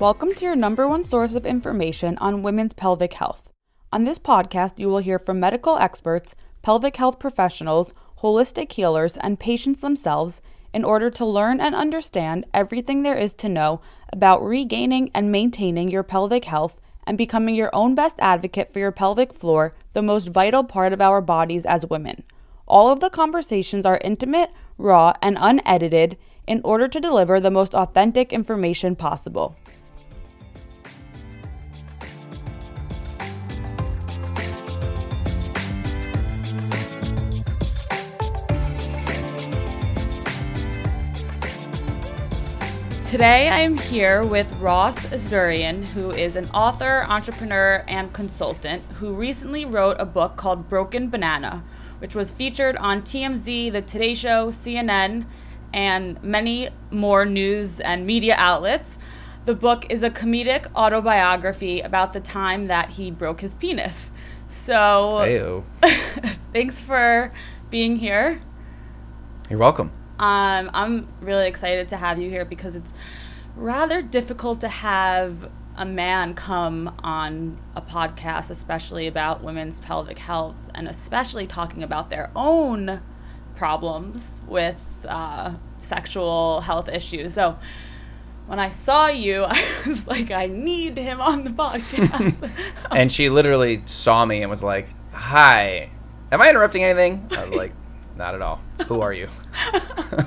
Welcome to your number one source of information on women's pelvic health. On this podcast, you will hear from medical experts, pelvic health professionals, holistic healers, and patients themselves in order to learn and understand everything there is to know about regaining and maintaining your pelvic health and becoming your own best advocate for your pelvic floor, the most vital part of our bodies as women. All of the conversations are intimate, raw, and unedited in order to deliver the most authentic information possible. Today I am here with Ross Asdourian, who is an author, entrepreneur, and consultant who recently wrote a book called Broken Banana, which was featured on TMZ, The Today Show, CNN, and many more news and media outlets. The book is a comedic autobiography about the time that he broke his penis. So, thanks for being here. You're welcome. Um, I'm really excited to have you here because it's rather difficult to have a man come on a podcast, especially about women's pelvic health and especially talking about their own problems with uh, sexual health issues. So when I saw you, I was like, I need him on the podcast. and she literally saw me and was like, Hi, am I interrupting anything? I was like, not at all. Who are you?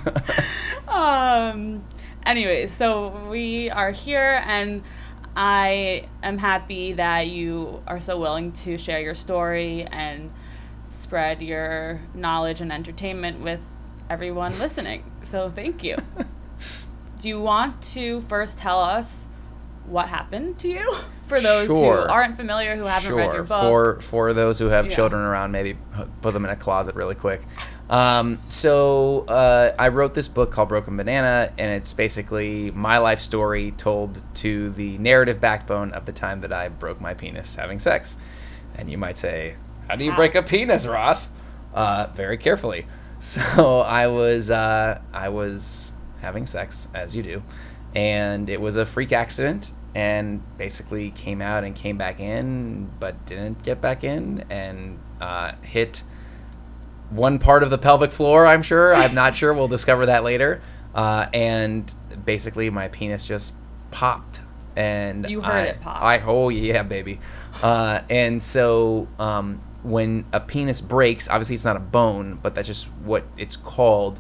um. Anyways, so we are here, and I am happy that you are so willing to share your story and spread your knowledge and entertainment with everyone listening. So thank you. Do you want to first tell us what happened to you for those sure. who aren't familiar who haven't sure. read your book? For for those who have Yeah. children around, maybe put them in a closet really quick. Um, so uh, I wrote this book called Broken Banana, and it's basically my life story told to the narrative backbone of the time that I broke my penis having sex. And you might say, "How do you break a penis, Ross?" Uh, very carefully. So I was uh, I was having sex as you do, and it was a freak accident, and basically came out and came back in, but didn't get back in, and uh, hit one part of the pelvic floor. I'm sure. I'm not sure. We'll discover that later. Uh, and basically, my penis just popped, and You heard I- it pop. I oh yeah, baby. Uh, and so um, when a penis breaks, obviously it's not a bone, but that's just what it's called.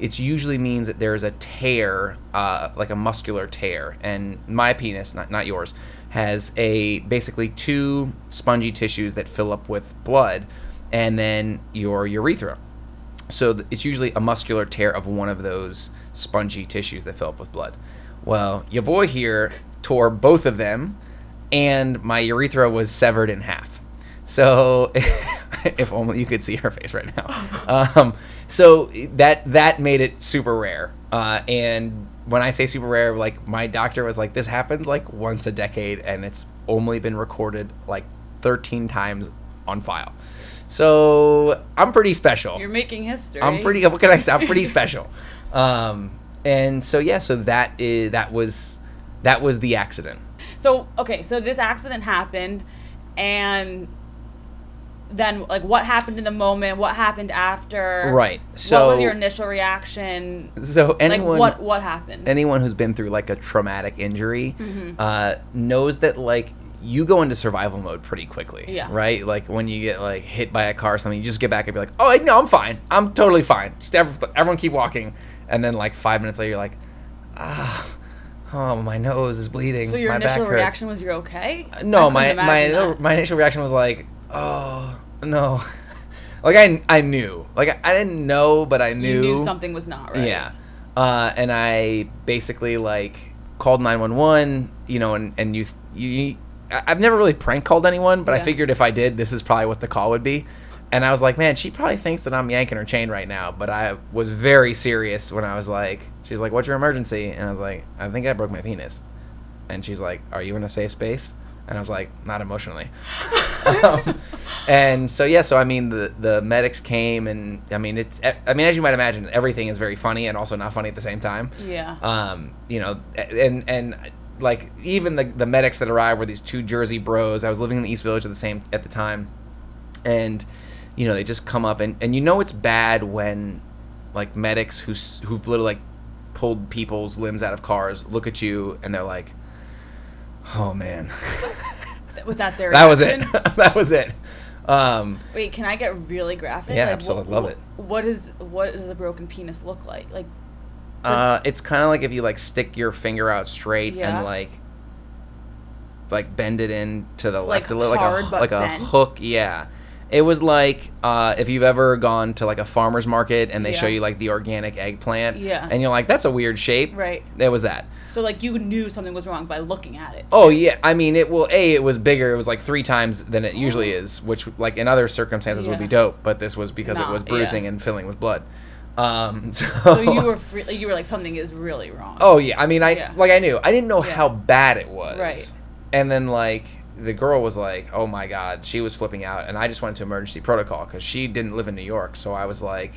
It usually means that there's a tear, uh, like a muscular tear. And my penis, not not yours, has a basically two spongy tissues that fill up with blood, and then your urethra. So it's usually a muscular tear of one of those spongy tissues that fill up with blood. Well, your boy here tore both of them, and my urethra was severed in half. So, if only you could see her face right now. Um, so that that made it super rare. Uh, and when I say super rare, like my doctor was like, this happens like once a decade, and it's only been recorded like 13 times on file. So I'm pretty special. You're making history. I'm pretty. What can I say? I'm pretty special. Um, and so yeah, so that is that was that was the accident. So okay, so this accident happened, and then like what happened in the moment? What happened after? Right. So what was your initial reaction? so anyone like what what happened? anyone who's been through like a traumatic injury Mm-hmm. uh, knows that like you go into survival mode pretty quickly. Yeah. Right. Like when you get like hit by a car or something, you just get back and be like, oh no, I'm fine. I'm totally fine. Just ev- everyone keep walking. And then like five minutes later, you're like, ah. Oh, my nose is bleeding. so your my initial hurts." reaction was you're okay? I No, my my that. my initial reaction was like, oh no, like I I knew, like I didn't know, but I knew. you knew something was not right. Yeah, uh, and I basically like called nine one one. You know, and and you you. I've never really prank called anyone, but Yeah. I figured if I did, this is probably what the call would be. And I was like, man, she probably thinks that I'm yanking her chain right now. But I was very serious when I was like, she's like, what's your emergency? And I was like, I think I broke my penis. And she's like, Are you in a safe space? And I was like, Not emotionally. um, and so yeah, so I mean, the the medics came, and I mean, it's I mean, as you might imagine, everything is very funny and also not funny at the same time. Yeah. Um, you know, and and like even the the medics that arrived were these two Jersey bros. I was living in the East Village at the same at the time, and you know they just come up and and you know it's bad when like medics who who've literally like pulled people's limbs out of cars look at you and they're like, oh man, Was that their that was it. that was it. Um, Wait, can I get really graphic? Yeah, Like, absolutely. Love it. What is what does a broken penis look like? Like Uh, it's kind of like if you like stick your finger out straight Yeah. and like like bend it in to the Like left a little, like a like a hook. Yeah, it was like uh, if you've ever gone to like a farmer's market and they show you like the organic eggplant. Yeah. and you're like, that's a weird shape. right. It was that. So like you knew something was wrong by looking at it. Oh yeah, I mean it. Well, a it was bigger. It was like three times than it usually is, which like in other circumstances would be dope. But this was because it Nah, was yeah. bruising and filling with blood. Um, so, So you were free, like, you were like something is really wrong. Oh yeah, I mean I Yeah. like I knew. I didn't know Yeah. how bad it was. Right. And then like the girl was like, "Oh my god," she was flipping out, and I just went to emergency protocol because she didn't live in New York. So I was like,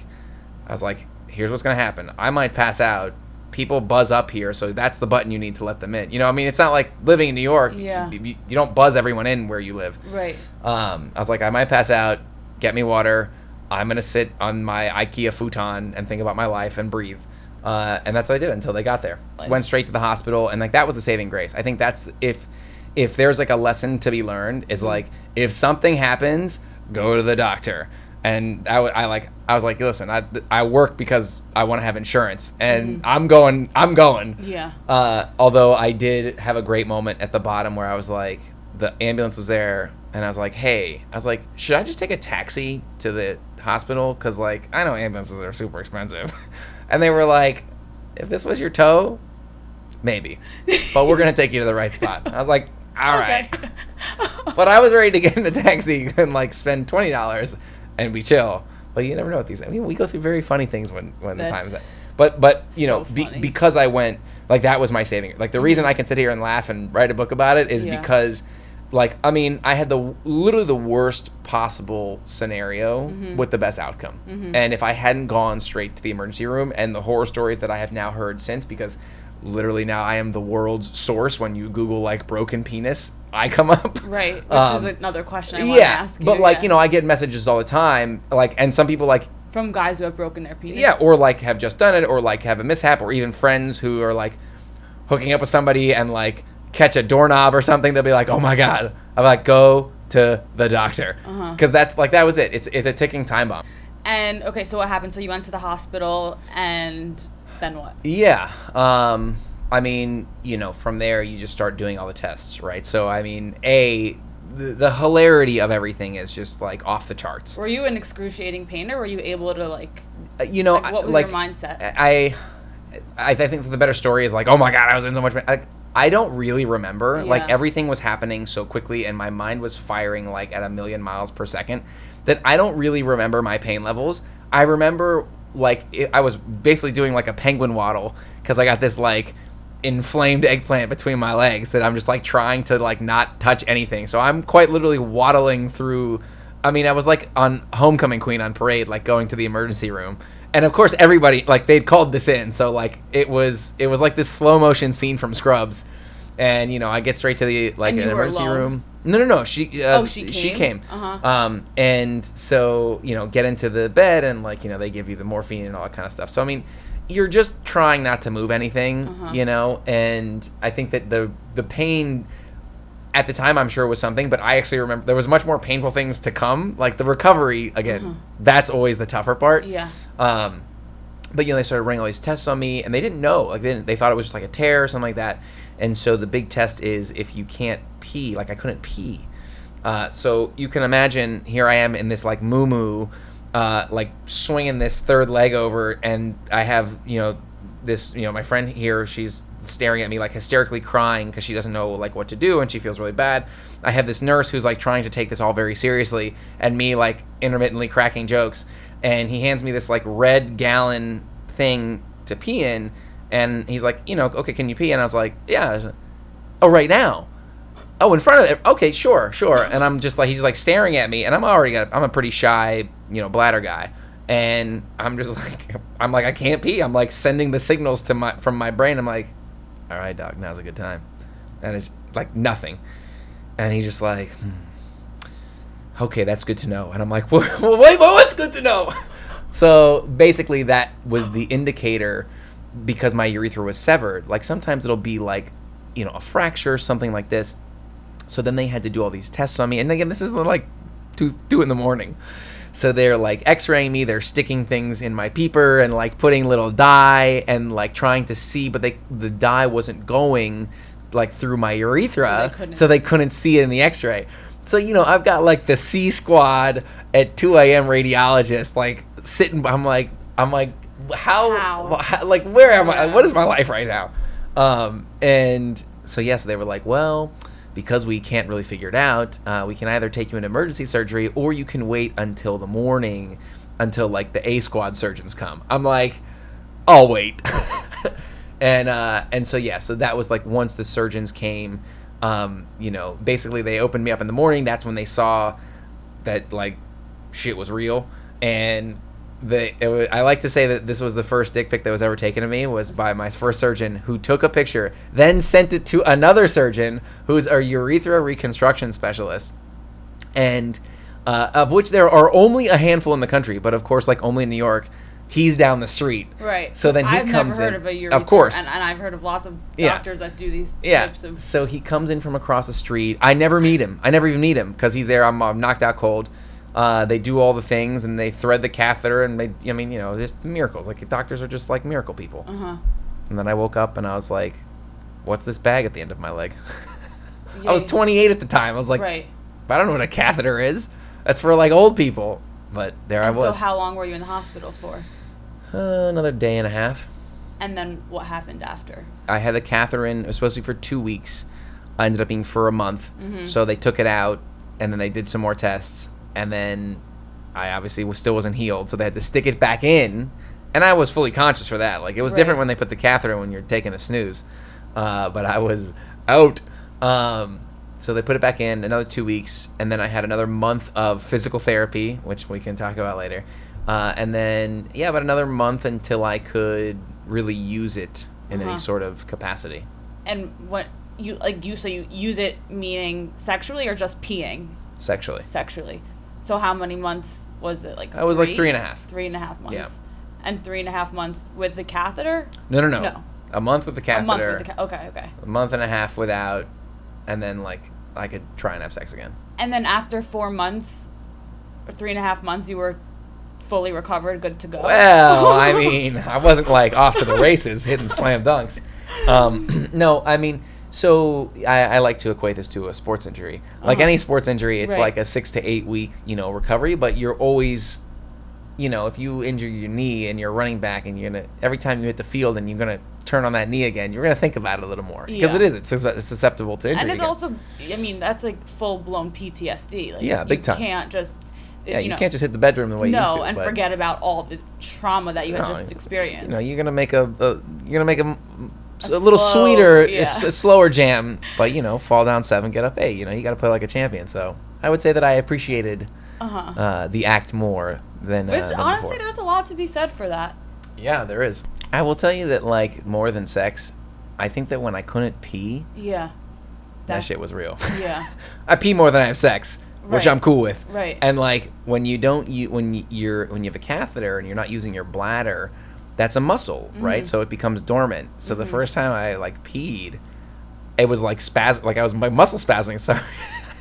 I was like, "Here's what's gonna happen. I might pass out. People buzz up here, so that's the button you need to let them in. You know, I mean, it's not like living in New York. Yeah. You, you- you don't buzz everyone in where you live. Right. Um, I was like, I might pass out. Get me water. I'm gonna sit on my IKEA futon and think about my life and breathe. Uh, and that's what I did until they got there. Went straight to the hospital, and like that was the saving grace. I think that's if if there's like a lesson to be learned is like if something happens, go to the doctor. And I, I like I was like, listen, I, I work because I want to have insurance, and I'm going, I'm going. Yeah. Uh, although I did have a great moment at the bottom where I was like, the ambulance was there, and I was like, hey, I was like, should I just take a taxi to the hospital? Because, like, I know ambulances are super expensive. and they were like, if this was your toe, maybe. But we're going to take you to the right spot. I was like, all right. Okay. But I was ready to get in the taxi and, like, spend $20 and be chill. But you never know what these. I mean, we go through very funny things when when the That's time's. But but you know be, because I went like that was my saving. Like the reason mm-hmm. I can sit here and laugh and write a book about it is Yeah. because like I mean I had the literally the worst possible scenario Mm-hmm. with the best outcome. And if I hadn't gone straight to the emergency room and the horror stories that I have now heard since because literally now I am the world's source when you google like broken penis I come up. Right. Which is Um, another question I want to yeah, ask you. but like yeah. you know, I get messages all the time, like, and some people like, from guys who have broken their penis. yeah, or like have just done it, or like have a mishap, or even friends who are like hooking up with somebody and like catch a doorknob or something. They'll be like, oh my god, I'm like, go to the doctor, Uh-huh. because that's like that was it. It's it's a ticking time bomb. And okay, so what happened? So you went to the hospital, and then what? Yeah. Um, I mean, you know, from there you just start doing all the tests, right? So I mean, a the, the hilarity of everything is just like off the charts. Were you in excruciating pain, or were you able to like? Uh, you know, Like, what was like, your mindset? I, I, I think the better story is like, oh my god, I was in so much pain. Like, I don't really remember. Like everything was happening so quickly, and my mind was firing like at a million miles per second that I don't really remember my pain levels. I remember like it, I was basically doing like a penguin waddle because I got this like inflamed eggplant between my legs that I'm just like trying to like not touch anything. So I'm quite literally waddling through. I mean, I was like on Homecoming Queen on parade, like going to the emergency room. And of course, everybody like they'd called this in, so like it was it was like this slow motion scene from Scrubs, and you know I get straight to the like an emergency room. No, no, no. She uh, Oh, she came, she came? came. Uh-huh. Um, and so you know get into the bed and like you know they give you the morphine and all that kind of stuff. So I mean, you're just trying not to move anything, Uh-huh. you know. And I think that the the pain at the time I'm sure it was something, but I actually remember there was much more painful things to come. Like the recovery again, that's always the tougher part. Yeah. Um, but you know they started running all these tests on me, and they didn't know. Like they didn't, they thought it was just like a tear or something like that. And so the big test is if you can't pee. Like I couldn't pee. Uh, so you can imagine here I am in this like moo moo, uh, like swinging this third leg over, and I have you know this you know my friend here she's staring at me like hysterically crying because she doesn't know like what to do and she feels really bad. I have this nurse who's like trying to take this all very seriously, and me like intermittently cracking jokes, and he hands me this like red gallon thing to pee in, and he's like you know okay can you pee? And I was like yeah, oh right now? Oh in front of it. Okay sure sure. And i'm just like he's like staring at me and i'm already got i'm a pretty shy you know bladder guy. And i'm just like i'm like i can't pee. I'm like sending the signals to my from my brain. I'm like all right, doc, now's a good time. And it's like nothing. And he's just like, hmm, okay, that's good to know. And I'm like, wait, wait, what's good to know? So basically, that was the indicator because my urethra was severed. Like sometimes it'll be like, you know, a fracture, something like this. So then they had to do all these tests on me. And again, this is like two, two in the morning. So they're like x-raying me, they're sticking things in my peeper and like putting little dye and like trying to see, but they the dye wasn't going like through my urethra, They so they couldn't see it in the x-ray. So you know, I've got like the C squad at 2 a.m. radiologist like sitting. I'm like, I'm like, how, How? how- like where am I? What is my life right now? Um, and so yes, they were like, well, because we can't really figure it out, uh, we can either take you into emergency surgery or you can wait until the morning, until like the A squad surgeons come. I'm like, I'll wait. and uh, and so yeah, so that was like once the surgeons came, um, you know, basically they opened me up in the morning. That's when they saw that like shit was real and was, I like to say that this was the first dick pic that was ever taken of me was by my first surgeon who took a picture then sent it to another surgeon who's a urethra reconstruction specialist and uh, of which there are only a handful in the country but of course like only in New York he's down the street Right. so then he I've comes in of a urethra, of course and, and I've heard of lots of Yeah. doctors that do these yeah. types of. So he comes in from across the street. I never meet him. I never even meet him because he's there. I'm, I'm knocked out cold. Uh, they do all the things and they thread the catheter and they. I mean, you know, just miracles. Like doctors are just like miracle people. Uh huh. And then I woke up and I was like, "What's this bag at the end of my leg?" I was 28 at the time. I was like, right. "I don't know what a catheter is. That's for like old people." But there I was. so how long were you in the hospital for? uh, another day and a half. And then what happened after? I had the catheter in. It was supposed to be for two weeks. I ended up being for a month. Mm-hmm. So they took it out, and then they did some more tests, and then I obviously was, still wasn't healed, so they had to stick it back in, and I was fully conscious for that. Like it was different when they put the catheter in when you're taking a snooze, uh, but I was out. Um, so they put it back in another two weeks, and then I had another month of physical therapy, which we can talk about later. Uh, and then yeah, about another month until I could really use it in Uh-huh. any sort of capacity. And what you like you so you use it meaning sexually or just peeing Sexually, sexually? So how many months was it? Like I was like three and a half. Three and a half months. Yeah. And three and a half months with the catheter. No, no, no. No. A month with the catheter. A month with the ca- okay, okay. a month and a half without, and then like I could try and have sex again. And then after four months, or three and a half months, you were fully recovered, good to go. Well, I mean, I wasn't like off to the races, hitting slam dunks. Um, no, I mean, so I, I like to equate this to a sports injury. Like Uh-huh. any sports injury, it's Right. like a six to eight week, you know, recovery. But you're always, you know, if you injure your knee and you're running back and you're gonna every time you hit the field and you're gonna turn on that knee again, you're gonna think about it a little more because Yeah. it is it's, it's susceptible to injury. and it's again. also, I mean, that's like full blown PTSD. Like, Yeah, big you time. can't just, yeah, you, know, can't just hit the bedroom the way you used no, and forget about all the trauma that you had just experienced. You know, you're gonna make a, a you're gonna make a, A a little slow- sweeter, yeah. a slower jam, but you know, fall down seven, get up eight. You know, you got to play like a champion. So I would say that I appreciated uh-huh. uh, the act more than. Which uh, than honestly, before. there's a lot to be said for that. yeah, there is. I will tell you that like more than sex, I think that when I couldn't pee, Yeah. that, shit was real. Yeah. I pee more than I have sex, which I'm cool with. Right. And like when you don't you when you're when you have a catheter and you're not using your bladder, that's a muscle, Mm-hmm. right? So it becomes dormant. So the first time I like peed, it was like spasm like I was my muscle spasming. Sorry.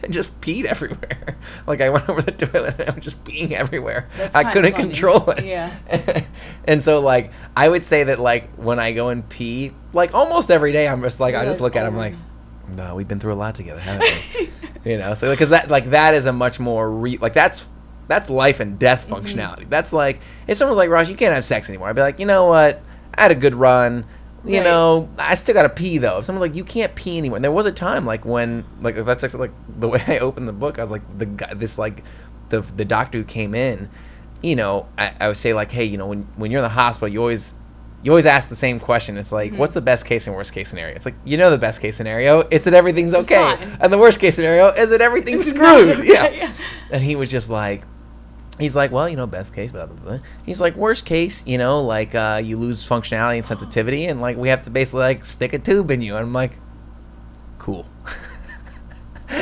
I just peed everywhere. Like I went over the toilet and I'm just peeing everywhere. That's I couldn't control it. Yeah. and so like I would say that like when I go and pee, like almost every day I'm just like I You're just like, look at him "Oh." like no, we've been through a lot together, haven't we? you know, so because that like that is a much more re- like that's that's life and death Mm-hmm. functionality. That's like if someone's like Ross, you can't have sex anymore. I'd be like, you know what? I had a good run. You Right. know, I still gotta pee though. If someone's like, you can't pee anymore, and there was a time like when like that's actually like the way I opened the book. I was like the guy, this like the the doctor who came in. You know, I, I would say like, hey, you know, when when you're in the hospital, you always you always ask the same question. It's like, what's the best case and worst case scenario? It's like, you know, the best case scenario is that everything's It's okay, and the worst case scenario is that everything's It's screwed. okay, yeah. yeah. And he was just like, he's like, well, you know, best case, blah blah blah. He's like, worst case, you know, like uh, you lose functionality and sensitivity, and like we have to basically like stick a tube in you. And I'm like, cool.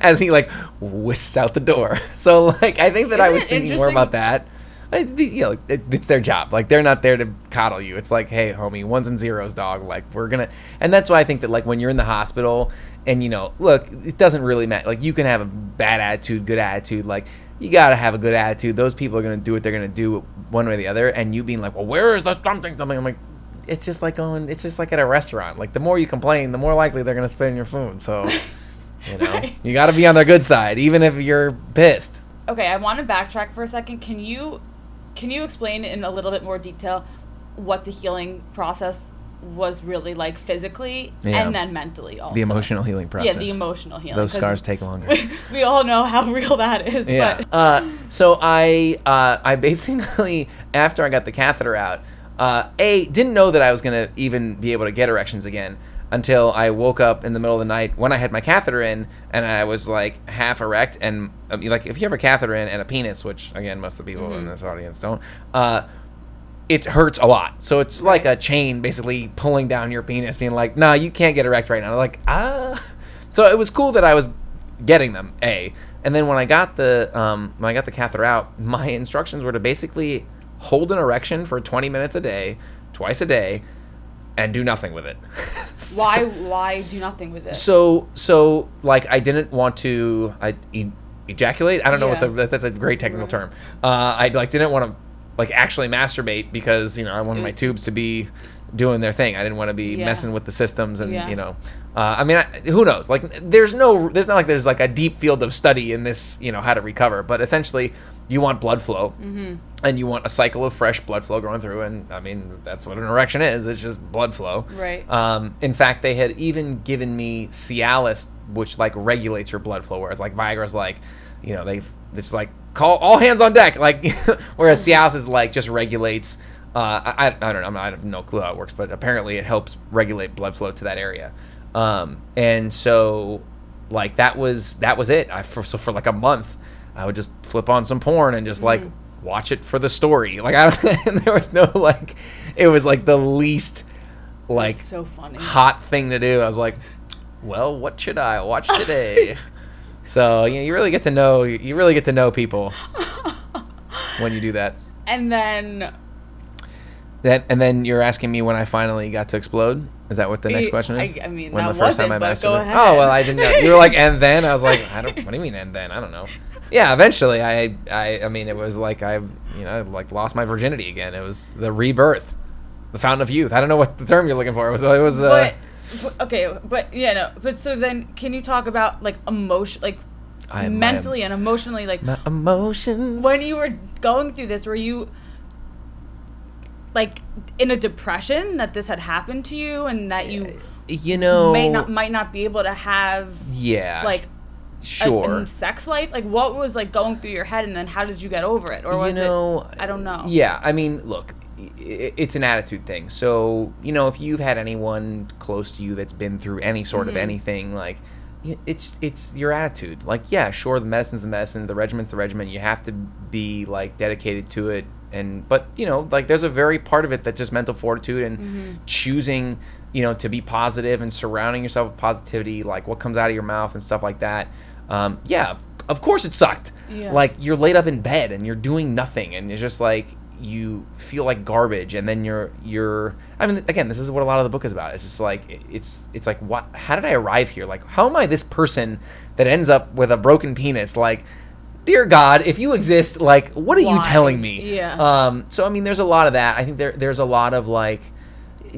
As he like whisks out the door. So like I think that I was thinking more about that. I, the- you know, it, it's their job. Like they're not there to coddle you. It's like, hey, homie, ones and zeros, dog. Like we're gonna, and that's why I think that like when you're in the hospital, and you know, look, it doesn't really matter. Like you can have a bad attitude, good attitude. Like you gotta have a good attitude. Those people are gonna do what they're gonna do, one way or the other. And you being like, well, where is the something something? I'm like, it's just like going, it's just like at a restaurant. Like the more you complain, the more likely they're gonna spit in your food. So, you know, Right. you gotta be on their good side, even if you're pissed. Okay, I want to backtrack for a second. Can you can you explain in a little bit more detail what the healing process was really like physically Yeah. and then mentally also? The emotional healing process. Yeah, the emotional healing. Those scars take longer. we all know how real that is. Yeah. Uh, so I uh, I basically after I got the catheter out, uh, a didn't know that I was gonna even be able to get erections again until I woke up in the middle of the night when I had my catheter in and I was like half erect and um, like if you have a catheter in and a penis, which again most of the people in this audience don't. Uh, it hurts a lot. So it's like a chain basically pulling down your penis, being like, nah, you can't get erect right now. Like, ah. So it was cool that I was getting them, A. And then when I got the um, when I got the catheter out, my instructions were to basically hold an erection for 20 minutes a day, twice a day, and do nothing with it. So- why why do nothing with it? so so like I didn't want to I e- ejaculate. I don't know what the that's a great technical Right. term. Uh, I like didn't want to like actually masturbate because you know I wanted my tubes to be doing their thing. I didn't want to be Yeah. messing with the systems and Yeah. you know. Uh, I mean, I, who knows? Like, there's no, there's not like there's like a deep field of study in this, you know, how to recover. But essentially, you want blood flow, Mm-hmm. and you want a cycle of fresh blood flow going through. And I mean, that's what an erection is. It's just blood flow. Right. Um, in fact, they had even given me Cialis, which like regulates your blood flow, whereas like Viagra's like, you know, they've it's like call all hands on deck, like whereas Cialis is like just regulates. Uh, I, I, I don't know, I have no clue how it works, but apparently it helps regulate blood flow to that area. Um, and so like that was that was it. I for, so for like a month, I would just flip on some porn and just like watch it for the story. Like I don't, there was no like, it was like the least like so funny. hot thing to do. I was like, well, what should I watch today? so you, know, you really get to know you really get to know people when you do that. And then That and then you're asking me when I finally got to explode. Is that what the next question is? I- I mean, when that wasn't, but go masturbated? ahead. Oh well, I didn't know. You were like, and then I was like, I don't. What do you mean, and then? I don't know. Yeah, eventually, I, I, I mean, it was like I, you know, like lost my virginity again. It was the rebirth, the fountain of youth. I don't know what the term you're looking for. It was, it was. Uh, but, but okay, but yeah, no. But so then, can you talk about like emotion, like I- my- mentally and emotionally, like my emotions. when you were going through this, were you like in a depression that this had happened to you and that you you know, may not might not be able to have yeah, like a- sure. a sex life? Like what was like going through your head, and then how did you get over it, or was you know, it? I don't know. Yeah, I mean, look, it's an attitude thing. So, you know, if you've had anyone close to you that's been through any sort Mm-hmm. of anything, like, it's it's your attitude. Like, yeah, sure, the medicine's the medicine, the regiment's the regiment. You have to be like dedicated to it, and but you know, like, there's a very part of it that's just mental fortitude and Mm-hmm. choosing, you know, to be positive and surrounding yourself with positivity, like what comes out of your mouth and stuff like that. Um, yeah, of, of course it sucked. Yeah. Like you're laid up in bed and you're doing nothing and it's just like you feel like garbage and then you're you're I mean again this is what a lot of the book is about it's just like it's it's like what how did I arrive here like how am I this person that ends up with a broken penis like dear god if you exist like what are you telling me Yeah. um so I mean there's a lot of that I think there there's a lot of like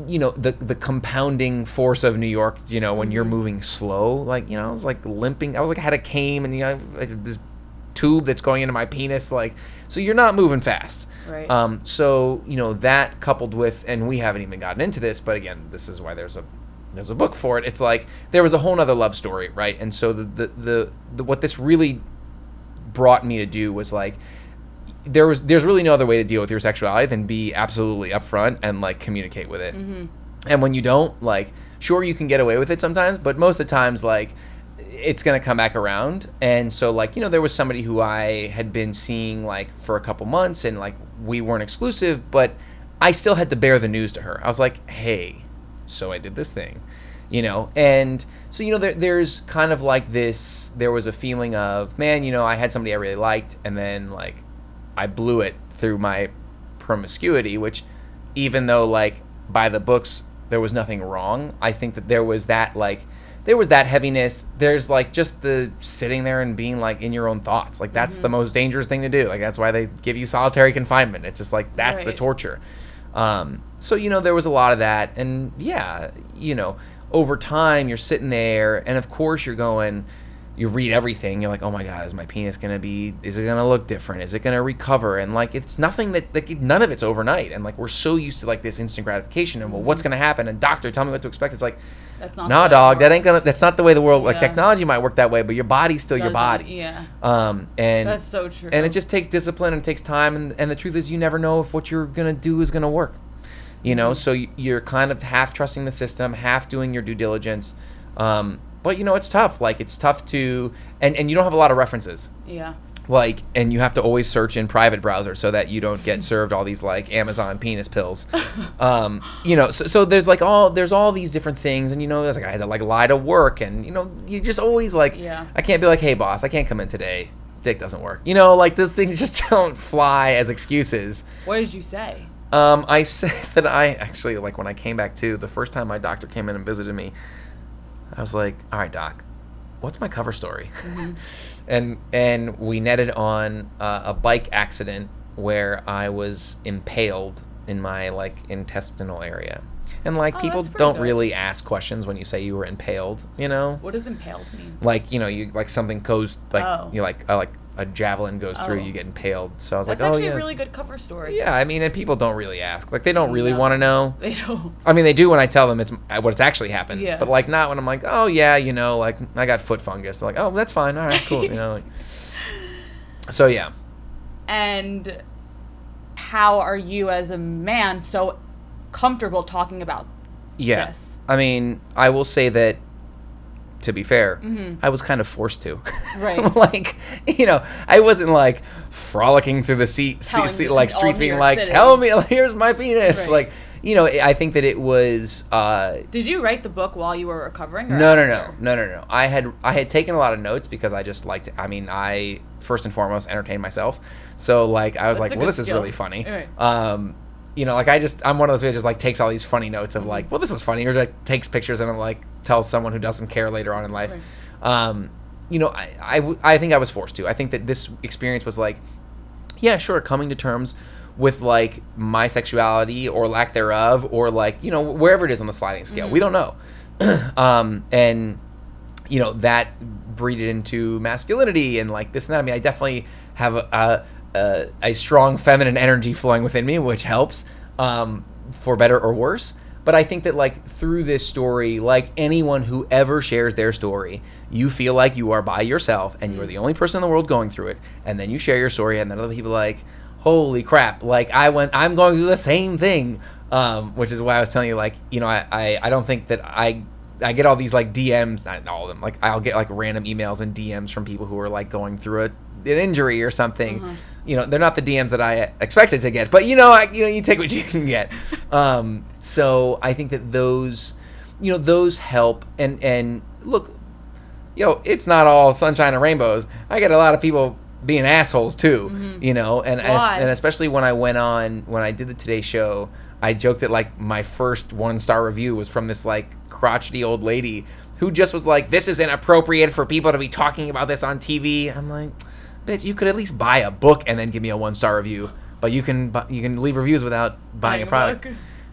you know the the compounding force of New York. You know when you're moving slow, like you know I was like limping. I was like I had a cane and you know this tube that's going into my penis. Like so you're not moving fast. Right. Um. So you know that coupled with and we haven't even gotten into this, but again this is why there's a there's a book for it. It's like there was a whole nother love story, right? And so the the the, the what this really brought me to do was like there was there's really no other way to deal with your sexuality than be absolutely upfront and like communicate with it. And when you don't, like, sure you can get away with it sometimes, but most of the times, like, it's gonna come back around. And so like you know there was somebody who I had been seeing like for a couple months, and like we weren't exclusive, but I still had to bear the news to her. I was like, hey, so I did this thing, you know, and so you know there, there's kind of like this. There was a feeling of man, you know, I had somebody I really liked, and then like I blew it through my promiscuity, which even though like by the books there was nothing wrong, I think that there was that like there was that heaviness. There's like just the sitting there and being like in your own thoughts. Like that's the most dangerous thing to do. Like that's why they give you solitary confinement. It's just like that's the torture. Um, so you know there was a lot of that, and yeah, you know over time you're sitting there, and of course you're going. You read everything. You're like, oh my god, is my penis gonna be? Is it gonna look different? Is it gonna recover? And like, it's nothing that like none of it's overnight. And like, we're so used to like this instant gratification. And well, what's gonna happen? And doctor, tell me what to expect. It's like, That's not. nah, the way it dog, that ain't gonna. That's not the way the world. Like Yeah. technology might work that way, but your body's still your Doesn't- body. Yeah. Um, and That's so true. and it just takes discipline and it takes time and, and the truth is you never know if what you're gonna do is gonna work you know so you're kind of half trusting the system half doing your due diligence um, but you know it's tough like it's tough to and, and you don't have a lot of references Yeah. Like and you have to always search in private browser so that you don't get served all these like amazon penis pills um, you know so, so there's like all there's all these different things and you know it's like i had to like lie to work and you know you just always like Yeah. i can't be like hey boss i can't come in today dick doesn't work you know like those things just don't fly as excuses What did you say? um, I said that I actually like when I came back to The first time my doctor came in and visited me, I was like, "All right, doc, what's my cover story?" And and we netted on uh, a bike accident where I was impaled in my like intestinal area. And like Oh, people don't good. really ask questions when you say you were impaled, you know? What does impaled mean? Like, you know, you like something goes like Oh. you like uh, like a javelin goes through, Oh. you get impaled. So I was That's like, "Oh, actually yes. a really good cover story. Yeah, I mean, and people don't really ask. Like, they don't really No. want to know. They don't. I mean, they do when I tell them it's uh, what's actually happened. Yeah. But like, not when I'm like, oh yeah, you know, like I got foot fungus. They're like, oh, that's fine. All right, cool. you know. Like, so yeah, And how are you as a man so comfortable talking about yeah. Yes. I mean, I will say that. To be fair, I was kind of forced to. Mm-hmm. Right. like, you know, I wasn't like frolicking through the seat, seat, Telling seat like all streets being like, City. "Tell me, here's my penis." Right. Like, you know, I think that it was. uh Did you write the book while you were recovering? No, no, no, no, no, no. I had I had taken a lot of notes because I just liked. I mean, I first and foremost entertained myself. So like, I was That's like, well, this is really funny. Right. Um, you know, like I just I'm one of those people that just like takes all these funny notes of like, well, this was funny, or like takes pictures and then like tells someone who doesn't care later on in life. Right. Um, you know, I—I think I was forced to. I think that this experience was like, yeah, sure, coming to terms with like my sexuality or lack thereof, or like you know wherever it is on the sliding scale. We don't know, um, and you know that breeded into masculinity and like this and that. I mean, I definitely have a a, a strong feminine energy flowing within me, which helps um, for better or worse. But I think that like through this story, like anyone who ever shares their story, you feel like you are by yourself and you are the only person in the world going through it. And then you share your story, and then other people are like, holy crap! Like I went, I'm going through the same thing. Um, which is why I was telling you, like, you know, I, I, I don't think that I I get all these like DMs, not all of them. Like I'll get like random emails and DMs from people who are like going through a, an injury or something. You know, they're not the DMs that I expected to get, but you know, I, you know, you take what you can get. Um, so I think that those, you know, those help. And and look, yo, it's not all sunshine and rainbows. I get a lot of people being assholes too, you know, and and, Why? and especially when I went on when I did the Today Show, I joked that like my first one star review was from this like crotchety old lady who just was like, "This is inappropriate for people to be talking about this on TV." I'm like, "Bitch, you could at least buy a book and then give me a one star review, but you can bu- you can leave reviews without buying Buying a a product." book.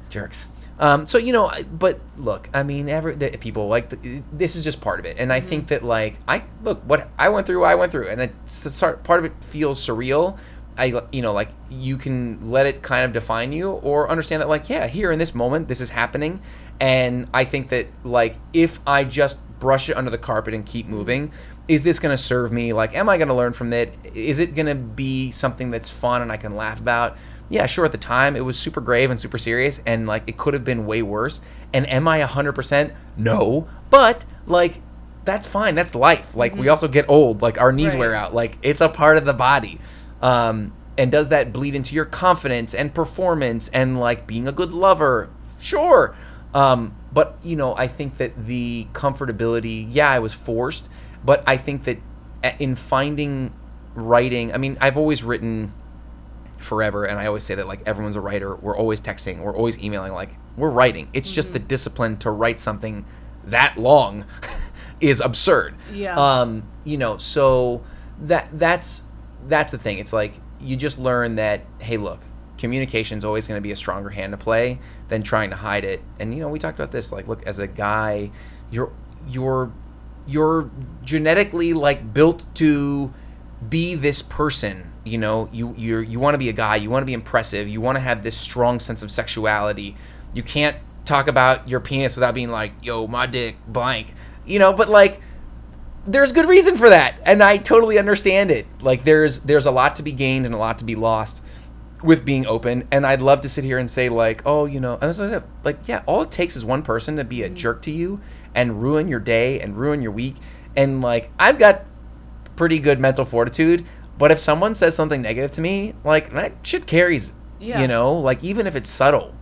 jerks. Um, so you know, I- but look, I mean, every the, people like the, this is just part of it, and I think that like I look what I went through, I went through, and it's a part of it feels surreal. I you know like you can let it kind of define you, or understand that like yeah, here in this moment, this is happening, and I think that like if I just brush it under the carpet and keep moving. Is this going to serve me? Like, am I going to learn from it? Is it going to be something that's fun and I can laugh about? yeah, sure, at the time it was super grave and super serious, and like it could have been way worse. And am I 100%? No. But like, that's fine. That's life. Like we also get old. Like our knees Mm-hmm. Right. wear out. Like it's a part of the body. Um, and does that bleed into your confidence and performance and like being a good lover? Sure. Um, but you know, I think that the comfortability. Yeah, I was forced, but I think that in finding writing. I mean, I've always written forever and i always say that like everyone's a writer we're always texting we're always emailing like we're writing it's just the discipline to write something that long is absurd Yeah. um you know so that that's that's the thing it's like you just learn that hey look communication's always going to be a stronger hand to play than trying to hide it. And you know we talked about this like look as a guy you're you're you're genetically like built to be this person you know? You you you want to be a guy you want to be impressive you want to have this strong sense of sexuality. You can't talk about your penis without being like yo my dick blank you know? But like there's good reason for that and i totally understand it. Like there's there's a lot to be gained and a lot to be lost with being open and i'd love to sit here and say like oh you know and that's what I said, like yeah all it takes is one person to be a mm-hmm. jerk to you and ruin your day and ruin your week. And like i've got pretty good mental fortitude but if someone says something negative to me like that shit carries Yeah. you know? Like even if it's subtle.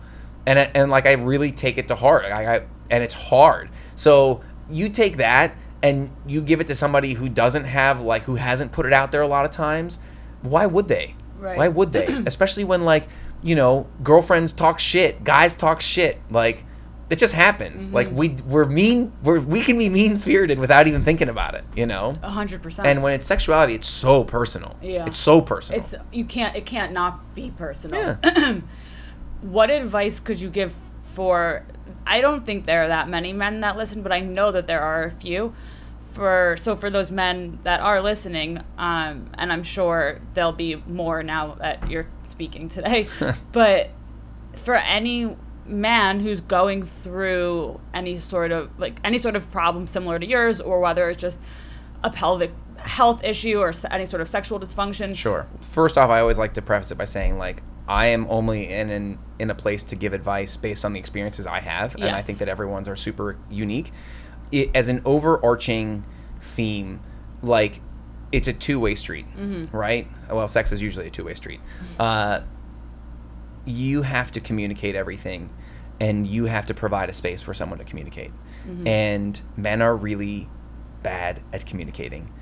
And and like i really take it to heart. I, I and it's hard. So you take that and you give it to somebody who doesn't have like who hasn't put it out there a lot of times why would they Right. why would they especially when like you know girlfriends talk shit guys talk shit like it just happens Mm-hmm. like we we're mean we're we can be mean spirited without even thinking about it you know A hundred percent. and when it's sexuality it's so personal Yeah. it's so personal it's you can't it can't not be personal. yeah what advice could you give for I don't think there are that many men that listen, but I know that there are a few. For so for those men that are listening, um, and I'm sure there'll be more now that you're speaking today. but for any man who's going through any sort of like any sort of problem similar to yours, or whether it's just a pelvic health issue or any sort of sexual dysfunction, Sure. First off, I always like to preface it by saying like I am only in in, in a place to give advice based on the experiences I have, and I think that everyone's are super unique. It, as an overarching theme, like it's a two way street, right? Well, sex is usually a two way street. Uh, you have to communicate everything, and you have to provide a space for someone to communicate. And men are really bad at communicating.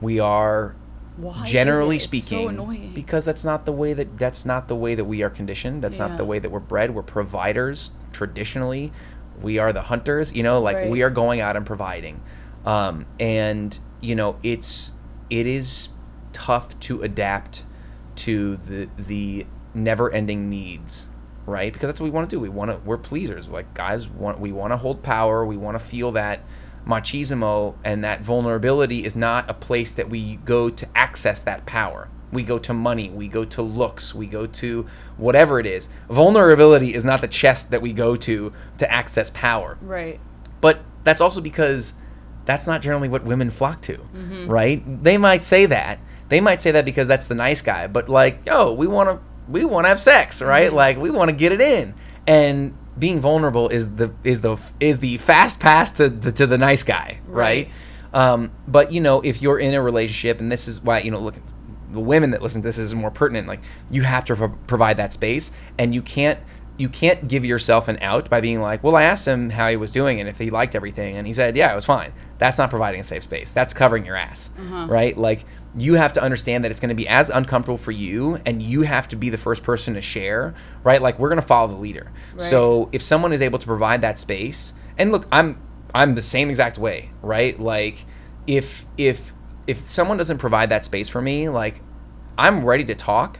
We are Why generally so speaking annoying. because that's not the way that that's not the way that we are conditioned that's not the way that we're bred we're providers traditionally we are the hunters you know like Right. we are going out and providing. Um, and you know it's it is tough to adapt to the the never ending needs right? Because that's what we want to do. We want to we're pleasers. Like guys want we want to hold power. We want to feel that machismo and that vulnerability is not a place that we go to access that power we go to money we go to looks we go to whatever it is vulnerability is not the chest that we go to to access power right? but that's also because that's not generally what women flock to, right? They might say that. They might say that because that's the nice guy, but like, yo, we want to we want to have sex, right? Like we want to get it in. And being vulnerable is the is the is the fast pass to the to the nice guy, right? Right. Um, but you know, if you're in a relationship, and this is why you know, look, the women that listen to this is more pertinent. Like you have to pro- provide that space, and you can't you can't give yourself an out by being like, well, I asked him how he was doing and if he liked everything, and he said, yeah, it was fine. That's not providing a safe space. That's covering your ass, uh-huh. right? Like you have to understand that it's going to be as uncomfortable for you, and you have to be the first person to share, right? Like we're going to follow the leader. So if someone is able to provide that space, and look, I'm I'm the same exact way, right? Like if if if someone doesn't provide that space for me, like I'm ready to talk,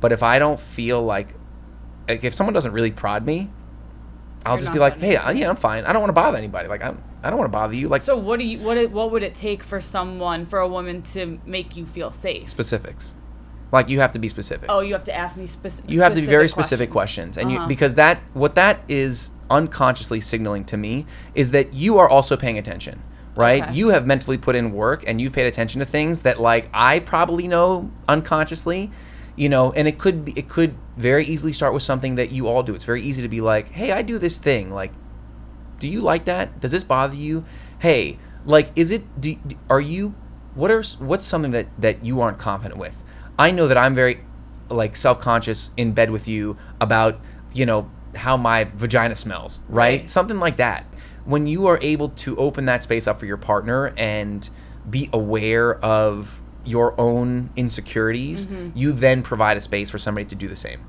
but if I don't feel like like if someone doesn't really prod me, I'll You're just be like, "Hey, uh, yeah, I'm fine. I don't want to bother anybody. Like I'm I don't want to bother you." Like So what do you what what would it take for someone for a woman to make you feel safe? specifics. Like you have to be specific. Oh, you have to ask me specific. you have to be very specific questions, and Uh-huh. you because that what that is unconsciously signaling to me is that you are also paying attention right? Okay. you have mentally put in work and you've paid attention to things that like i probably know unconsciously you know and it could be it could very easily start with something that you all do. It's very easy to be like hey i do this thing. Like do you like that? Does this bother you? Hey like is it do, are you what are what's something that that you aren't confident with? I know that i'm very like self-conscious in bed with you about you know how my vagina smells right, Right. something like that when you are able to open that space up for your partner and be aware of your own insecurities mm-hmm. you then provide a space for somebody to do the same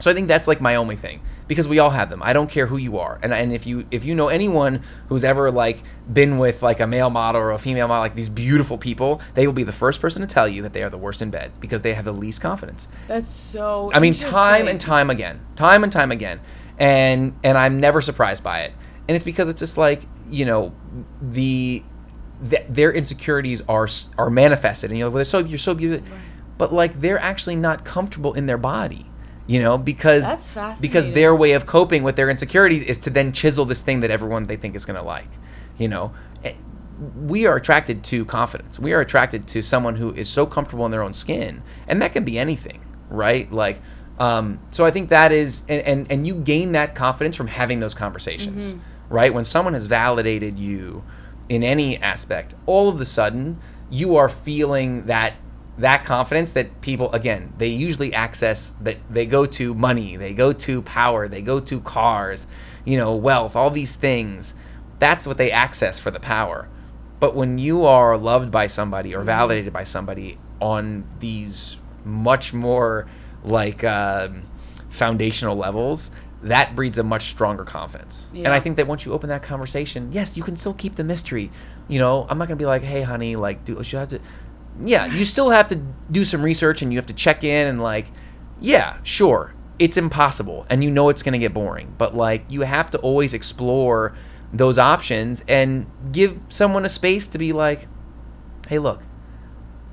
so I think that's like my only thing because we all have them. I don't care who you are, and and if you if you know anyone who's ever like been with like a male model or a female model, like these beautiful people, they will be the first person to tell you that they are the worst in bed because they have the least confidence. That's so. I mean, time and time again, time and time again, and and I'm never surprised by it. And it's because it's just like you know the, th- their insecurities are are manifested, and you're like, well, they're so you're so beautiful, but like they're actually not comfortable in their body, you know, because That's because their way of coping with their insecurities is to then chisel this thing that everyone they think is gonna like, you know. Eh, We are attracted to confidence. We are attracted to someone who is so comfortable in their own skin, and that can be anything, right? Like, um, so I think that is, and, and and you gain that confidence from having those conversations, right? When someone has validated you in any aspect, all of a sudden you are feeling that that confidence that people again they usually access that they go to money they go to power they go to cars you know wealth all these things that's what they access for the power but when you are loved by somebody or validated by somebody on these much more like um, foundational levels that breeds a much stronger confidence. And i think that once you open that conversation yes you can still keep the mystery. You know i'm not gonna be like hey honey like do should I have to yeah you still have to do some research and you have to check in and like yeah sure it's impossible and you know it's gonna get boring but like you have to always explore those options and give someone a space to be like hey look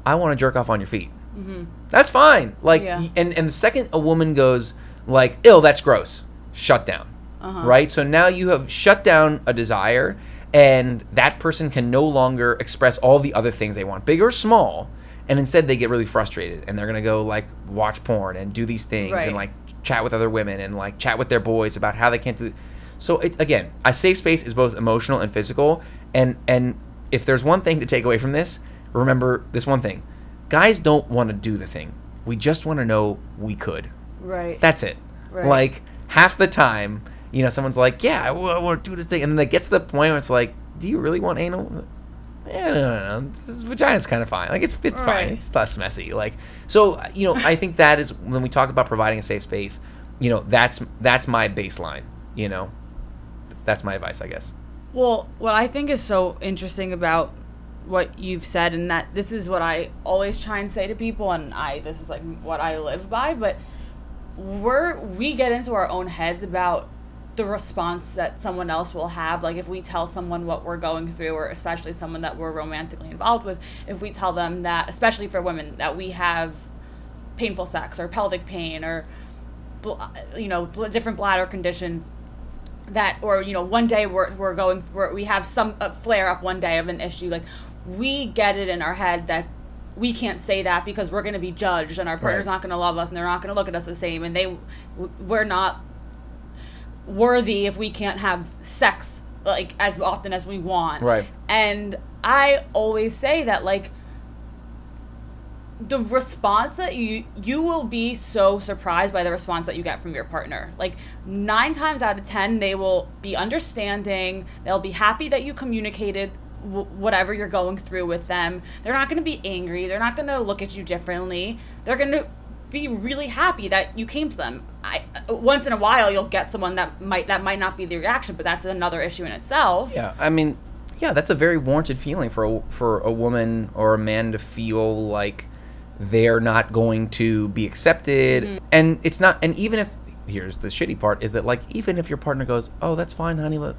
i want to jerk off on your feet. Mm-hmm. That's fine. Like Yeah. and and the second a woman goes like ill that's gross shut down uh-huh. right so now you have shut down a desire and that person can no longer express all the other things they want big or small and instead they get really frustrated and they're gonna go like watch porn and do these things Right. and like chat with other women and like chat with their boys about how they can't do so it again a safe space is both emotional and physical and and if there's one thing to take away from this remember this one thing guys don't want to do the thing we just want to know we could Right. that's it. Right. Like half the time, you know, someone's like, "Yeah, I want to do this thing," and then it gets to the point where it's like, "Do you really want anal?" Yeah, no, no, no. Vagina's kind of fine. Like it's it's Right. fine. It's less messy. Like so, you know, I think that is when we talk about providing a safe space. You know, that's that's my baseline. You know, that's my advice, I guess. Well, what I think is so interesting about what you've said, and that this is what I always try and say to people, and I this is like what I live by, but we're we get into our own heads about the response that someone else will have. Like if we tell someone what we're going through or especially someone that we're romantically involved with if we tell them that especially for women that we have painful sex or pelvic pain or you know different bladder conditions that or you know one day we're, we're going we're, we have some flare up one day of an issue like we get it in our head that we can't say that because we're going to be judged and our partner's Right. not going to love us and they're not going to look at us the same and they we're not worthy if we can't have sex like as often as we want Right. and i always say that like the response that you you will be so surprised by the response that you get from your partner like nine times out of ten they will be understanding they'll be happy that you communicated w- whatever you're going through with them they're not going to be angry they're not going to look at you differently. They're going to be really happy that you came to them. I, uh, once in a while you'll get someone that might that might not be the reaction but that's another issue in itself. Yeah, I mean, yeah, that's a very warranted feeling for a, for a woman or a man to feel like they're not going to be accepted, mm-hmm. and it's not. And even if here's the shitty part is that like even if your partner goes, oh, that's fine, honey, but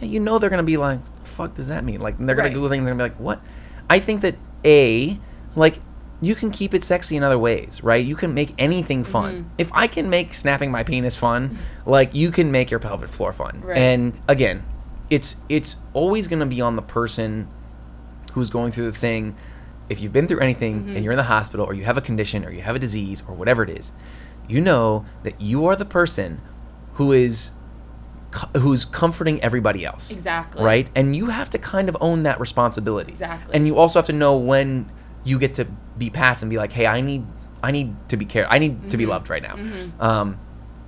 you know they're gonna be like, fuck does that mean? Like they're gonna Right. Google things, they're gonna be like, what? I think that a like you can keep it sexy in other ways, right? You can make anything fun. Mm-hmm. If I can make snapping my penis fun, mm-hmm. like you can make your pelvic floor fun. Right. And again, it's it's always going to be on the person who's going through the thing. If you've been through anything mm-hmm. and you're in the hospital or you have a condition or you have a disease or whatever it is, you know that you are the person who is who's comforting everybody else. Exactly. Right? And you have to kind of own that responsibility. Exactly. And you also have to know when you get to be past and be like, "Hey, I need I need to be cared. I need to be loved right now." Um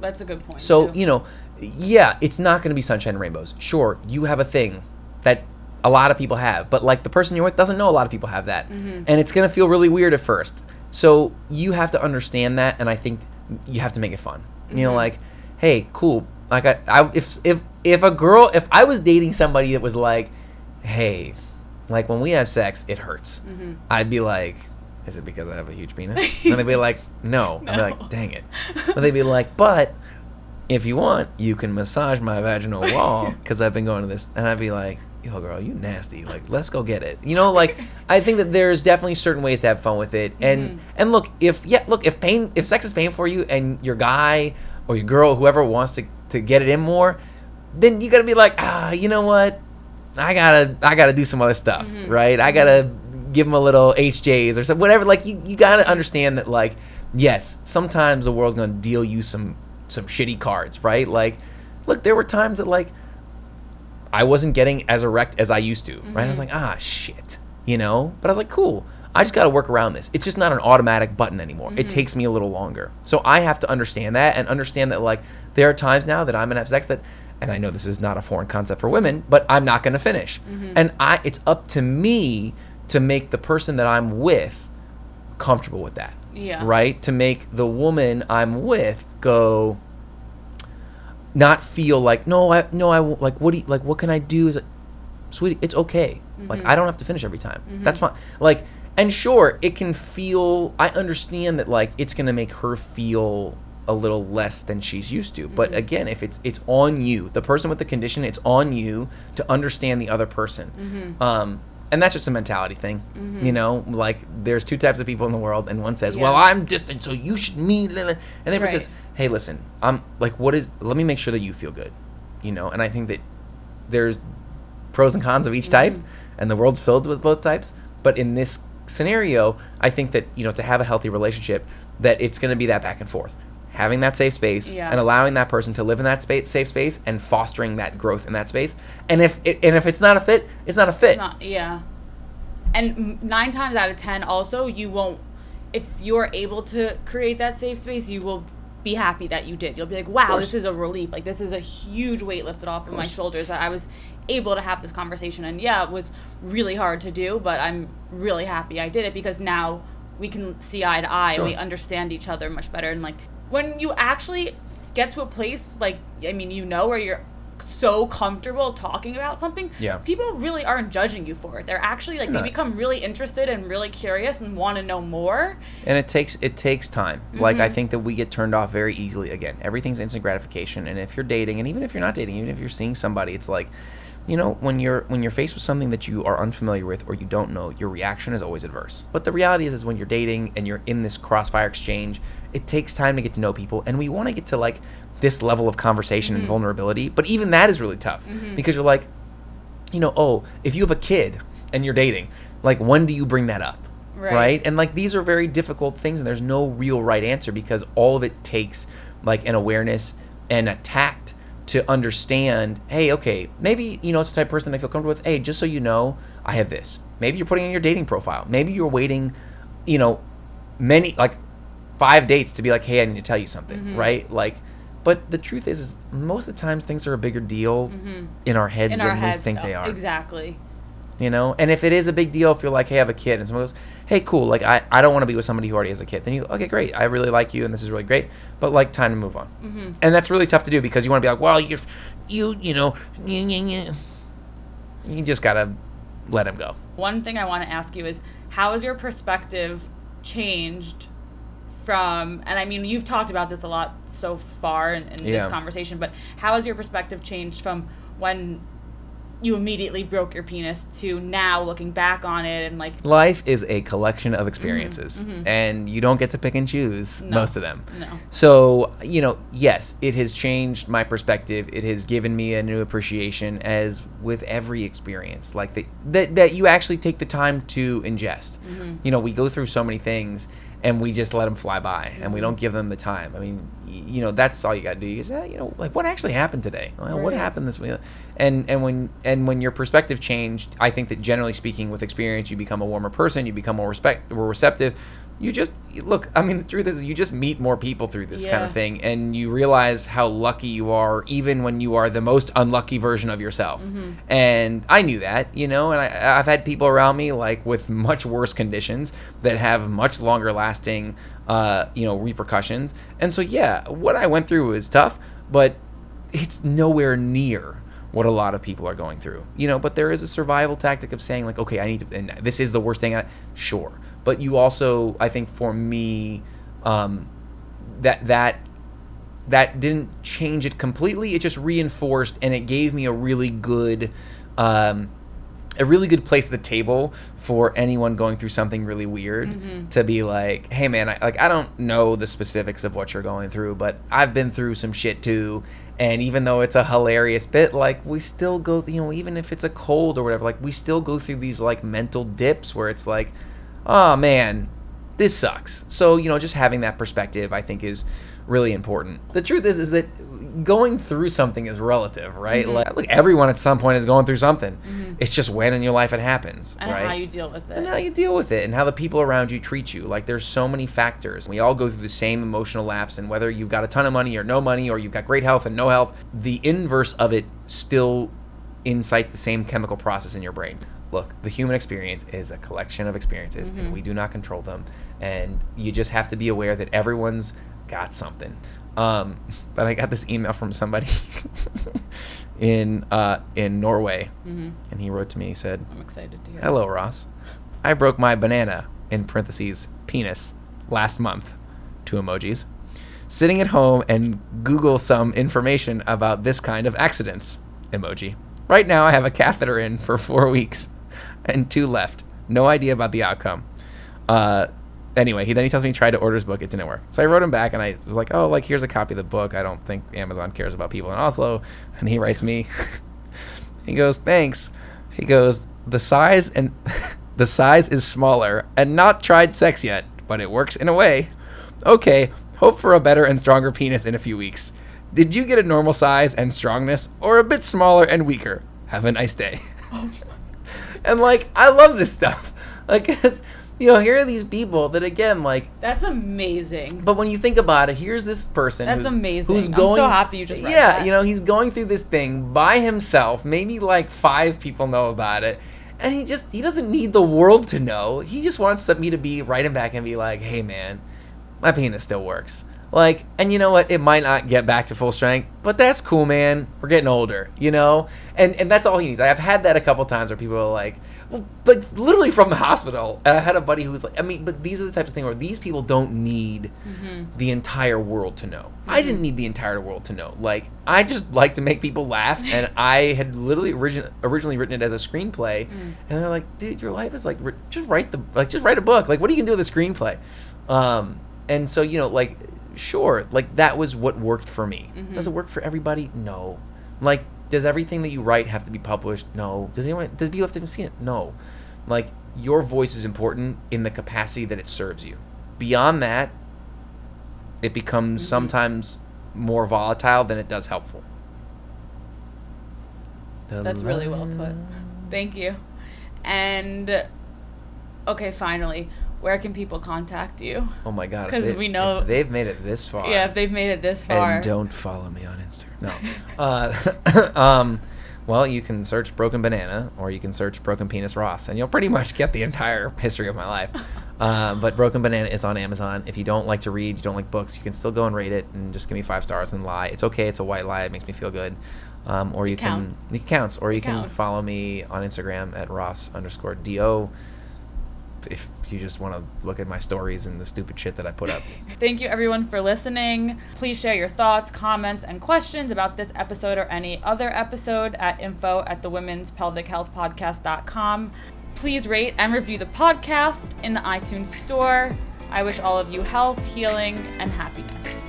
That's a good point. so, too. you know, yeah, it's not going to be sunshine and rainbows. Sure, you have a thing that a lot of people have, but like the person you're with doesn't know a lot of people have that. Mm-hmm. And it's going to feel really weird at first. So, you have to understand that and I think you have to make it fun. You Mm-hmm. know, like, hey, cool. Like I, I if if if a girl if I was dating somebody that was like, "Hey, like when we have sex, it hurts." Mm-hmm. I'd be like, is it because I have a huge penis? And they'd be like, no. I'd be like, dang it. But they'd be like, but if you want, you can massage my vaginal wall because I've been going to this. And I'd be like, yo, girl, you nasty. Like, let's go get it. You know, like, I think that there's definitely certain ways to have fun with it. And and look, if yeah, look, if pain, if sex is pain for you, and your guy or your girl, whoever wants to to get it in more, then you gotta be like, ah, you know what? I gotta I gotta do some other stuff, right? I gotta give them a little HJs or something, whatever. Like you, you gotta understand that like yes, sometimes the world's gonna deal you some some shitty cards, right? Like, look, there were times that like I wasn't getting as erect as I used to, right? I was like, ah, shit, you know. But I was like, cool. I just got to work around this. It's just not an automatic button anymore. It mm-hmm. takes me a little longer. So I have to understand that and understand that like there are times now that I'm gonna have sex that, and I know this is not a foreign concept for women, but I'm not gonna finish. Mm-hmm. And I, it's up to me to make the person that I'm with comfortable with that. Yeah. Right? To make the woman I'm with go not feel like no I no I won't like what do you, like what can I do is like sweetie it's okay like mm-hmm. I don't have to finish every time that's fine like and sure it can feel I understand that like it's gonna make her feel a little less than she's used to. But again if it's it's on you the person with the condition it's on you to understand the other person. Um and that's just a mentality thing you know? Like there's two types of people in the world and one says well i'm distant so you should me and the other Right. says hey listen i'm like what is let me make sure that you feel good you know? And i think that there's pros and cons of each type Mm-hmm. and the world's filled with both types. But in this scenario i think that you know to have a healthy relationship that it's going to be that back and forth having that safe space Yeah. and allowing that person to live in that space safe space and fostering that growth in that space and if it, and if it's not a fit it's not a fit Not, yeah. And nine times out of ten, also, you won't, if you're able to create that safe space, you will be happy that you did. You'll be like, wow, this is a relief. Like, this is a huge weight lifted off of, my shoulders that I was able to have this conversation. And yeah, it was really hard to do, but I'm really happy I did it because now we can see eye to eye Sure. and we understand each other much better. And like, when you actually get to a place, like, I mean, you know, where you're so comfortable talking about something, Yeah. people really aren't judging you for it. They're actually like They're they become really interested and really curious and want to know more. and it takes it takes time like Mm-hmm. i think that we get turned off very easily again everything's instant gratification and if you're dating and even if you're not dating even if you're seeing somebody it's like you know when you're when you're faced with something that you are unfamiliar with or you don't know your reaction is always adverse but the reality is is when you're dating and you're in this crossfire exchange it takes time to get to know people and we want to get to like this level of conversation Mm-hmm. and vulnerability but even that is really tough because you're like you know oh if you have a kid and you're dating like when do you bring that up Right. right? And like these are very difficult things, and there's no real right answer because all of it takes like an awareness and a tact to understand. Hey, okay, maybe you know it's the type of person I feel comfortable with. Hey, just so you know, I have this. Maybe you're putting in your dating profile. Maybe you're waiting, you know, many like five dates to be like, hey, I need to tell you something, Mm-hmm. right? Like. But the truth is, is most of the times things are a bigger deal in our heads Mm-hmm. In than our heads, we think they oh, are Exactly. You know and if it is a big deal if you're like hey i have a kid and someone goes hey cool like i, I don't want to be with somebody who already has a kid then you go, okay great i really like you and this is really great but like time to move on Mm-hmm. and that's really tough to do because you want to be like well you you you know you, you, you just gotta let him go One thing I want to ask you is how has your perspective changed from and I mean you've talked about this a lot so far in, in Yeah. this conversation, but how has your perspective changed from when you immediately broke your penis to now looking back on it and like life is a collection of mm-hmm, experiences mm-hmm. and you don't get to pick and choose Mm-hmm. No. most of them no. So, you know, yes, it has changed my perspective. It has given me a new appreciation as with every experience, like the, that that you actually take the time to ingest. Mm-hmm. You know, we go through so many things and we just let them fly by and we don't give them the time. I mean, y- you know, that's all you got to do. You say, you know, like what actually happened today? Like, What happened this week? And and when and when your perspective changed, I think that generally speaking, with experience, you become a warmer person. You become more respect, more receptive. You just look. I mean, the truth is, you just meet more people through this kind of thing, and you realize how lucky you are, even when you are the most unlucky version of yourself. And I knew that, you know, and I, I've had people around me like with much worse conditions that have much longer lasting, uh, you know, repercussions. And so, yeah, what I went through was tough, but it's nowhere near what a lot of people are going through, you know. But there is a survival tactic of saying like, okay, I need to, and this is the worst thing. I, sure, but you also, I think, for me, um, that that that didn't change it completely. It just reinforced and it gave me a really good, um, a really good place at the table for anyone going through something really weird to be like, hey man, I, like I don't know the specifics of what you're going through, but I've been through some shit too. And even though it's a hilarious bit, like we still go, you know, even if it's a cold or whatever, like we still go through these like mental dips where it's like, oh man, this sucks. So, you know, just having that perspective I think is really important. The truth is is that going through something is relative, right? Mm-hmm. Like look, everyone at some point is going through something. It's just when in your life it happens, and right? how you deal with it, and how you deal with it and how the people around you treat you. Like there's so many factors. We all go through the same emotional lapse and whether you've got a ton of money or no money or you've got great health and no health, the inverse of it still incites the same chemical process in your brain. Look, the human experience is a collection of experiences and we do not control them. And you just have to be aware that everyone's got something. Um, but I got this email from somebody in uh, in Norway, Mm-hmm. and he wrote to me. He said, I'm excited to hear. Hello, this. Ross. I broke my banana, in parentheses, penis, last month. Two emojis. Sitting at home and Google some information about this kind of accidents. Emoji. Right now, I have a catheter in for four weeks and two left. No idea about the outcome. Uh, anyway, he then he tells me he tried to order his book. It didn't work. So I wrote him back and I was like, oh, like, here's a copy of the book. I don't think Amazon cares about people in Oslo. And he writes me, he goes, thanks. He goes, the size and the size is smaller and not tried sex yet, but it works in a way. Okay, hope for a better and stronger penis in a few weeks. Did you get a normal size and strongness or a bit smaller and weaker? Have a nice day. Oh and like, I love this stuff. Like, you know, here are these people that again, like, That's amazing. but when you think about it, here's this person. That's who's, amazing. Who's I'm going? so happy you just read Yeah, that. you know, he's going through this thing by himself. Maybe like five people know about it, and he just he doesn't need the world to know. He just wants me to be him back and be like, "Hey, man, my penis still works." Like, and you know what? It might not get back to full strength, but that's cool, man. We're getting older, you know, and and that's all he needs. I've had that a couple times where people are like, well, like literally from the hospital, and I had a buddy who was like, I mean, but these are the types of things where these people don't need mm-hmm. the entire world to know. I mm-hmm. didn't need the entire world to know. Like, I just like to make people laugh, and I had literally origin- originally written it as a screenplay, mm. and they're like, dude, your life is like, just write the like, just write a book. Like, what are you gonna do with a screenplay? Um, and so you know, like, sure, like that was what worked for me. Mm-hmm. Does it work for everybody? No. Like, does everything that you write have to be published? No. Does anyone? Does people have to see it? No. Like, your voice is important in the capacity that it serves you. Beyond that, it becomes mm-hmm. sometimes more volatile than it does helpful. The That's really well put. Thank you. And okay, finally, where can people contact you? Oh my god! Because we know- they've made it this far. Yeah, if they've made it this far. And don't follow me on Instagram. No. uh, um, well, you can search Broken Banana or you can search Broken Penis Ross, and you'll pretty much get the entire history of my life. Uh, but Broken Banana is on Amazon. If you don't like to read, you don't like books, you can still go and rate it and just give me five stars and lie. It's okay. It's a white lie. It makes me feel good. Um, or you can counts. it counts. Or you It can counts. follow me on Instagram at Ross underscore Do. If you just want to look at my stories and the stupid shit that I put up. Thank you everyone for listening. Please share your thoughts, comments, and questions about this episode or any other episode at info at the women's pelvic health podcast.com. Please rate and review the podcast in the iTunes store. I wish all of you health, healing, and happiness.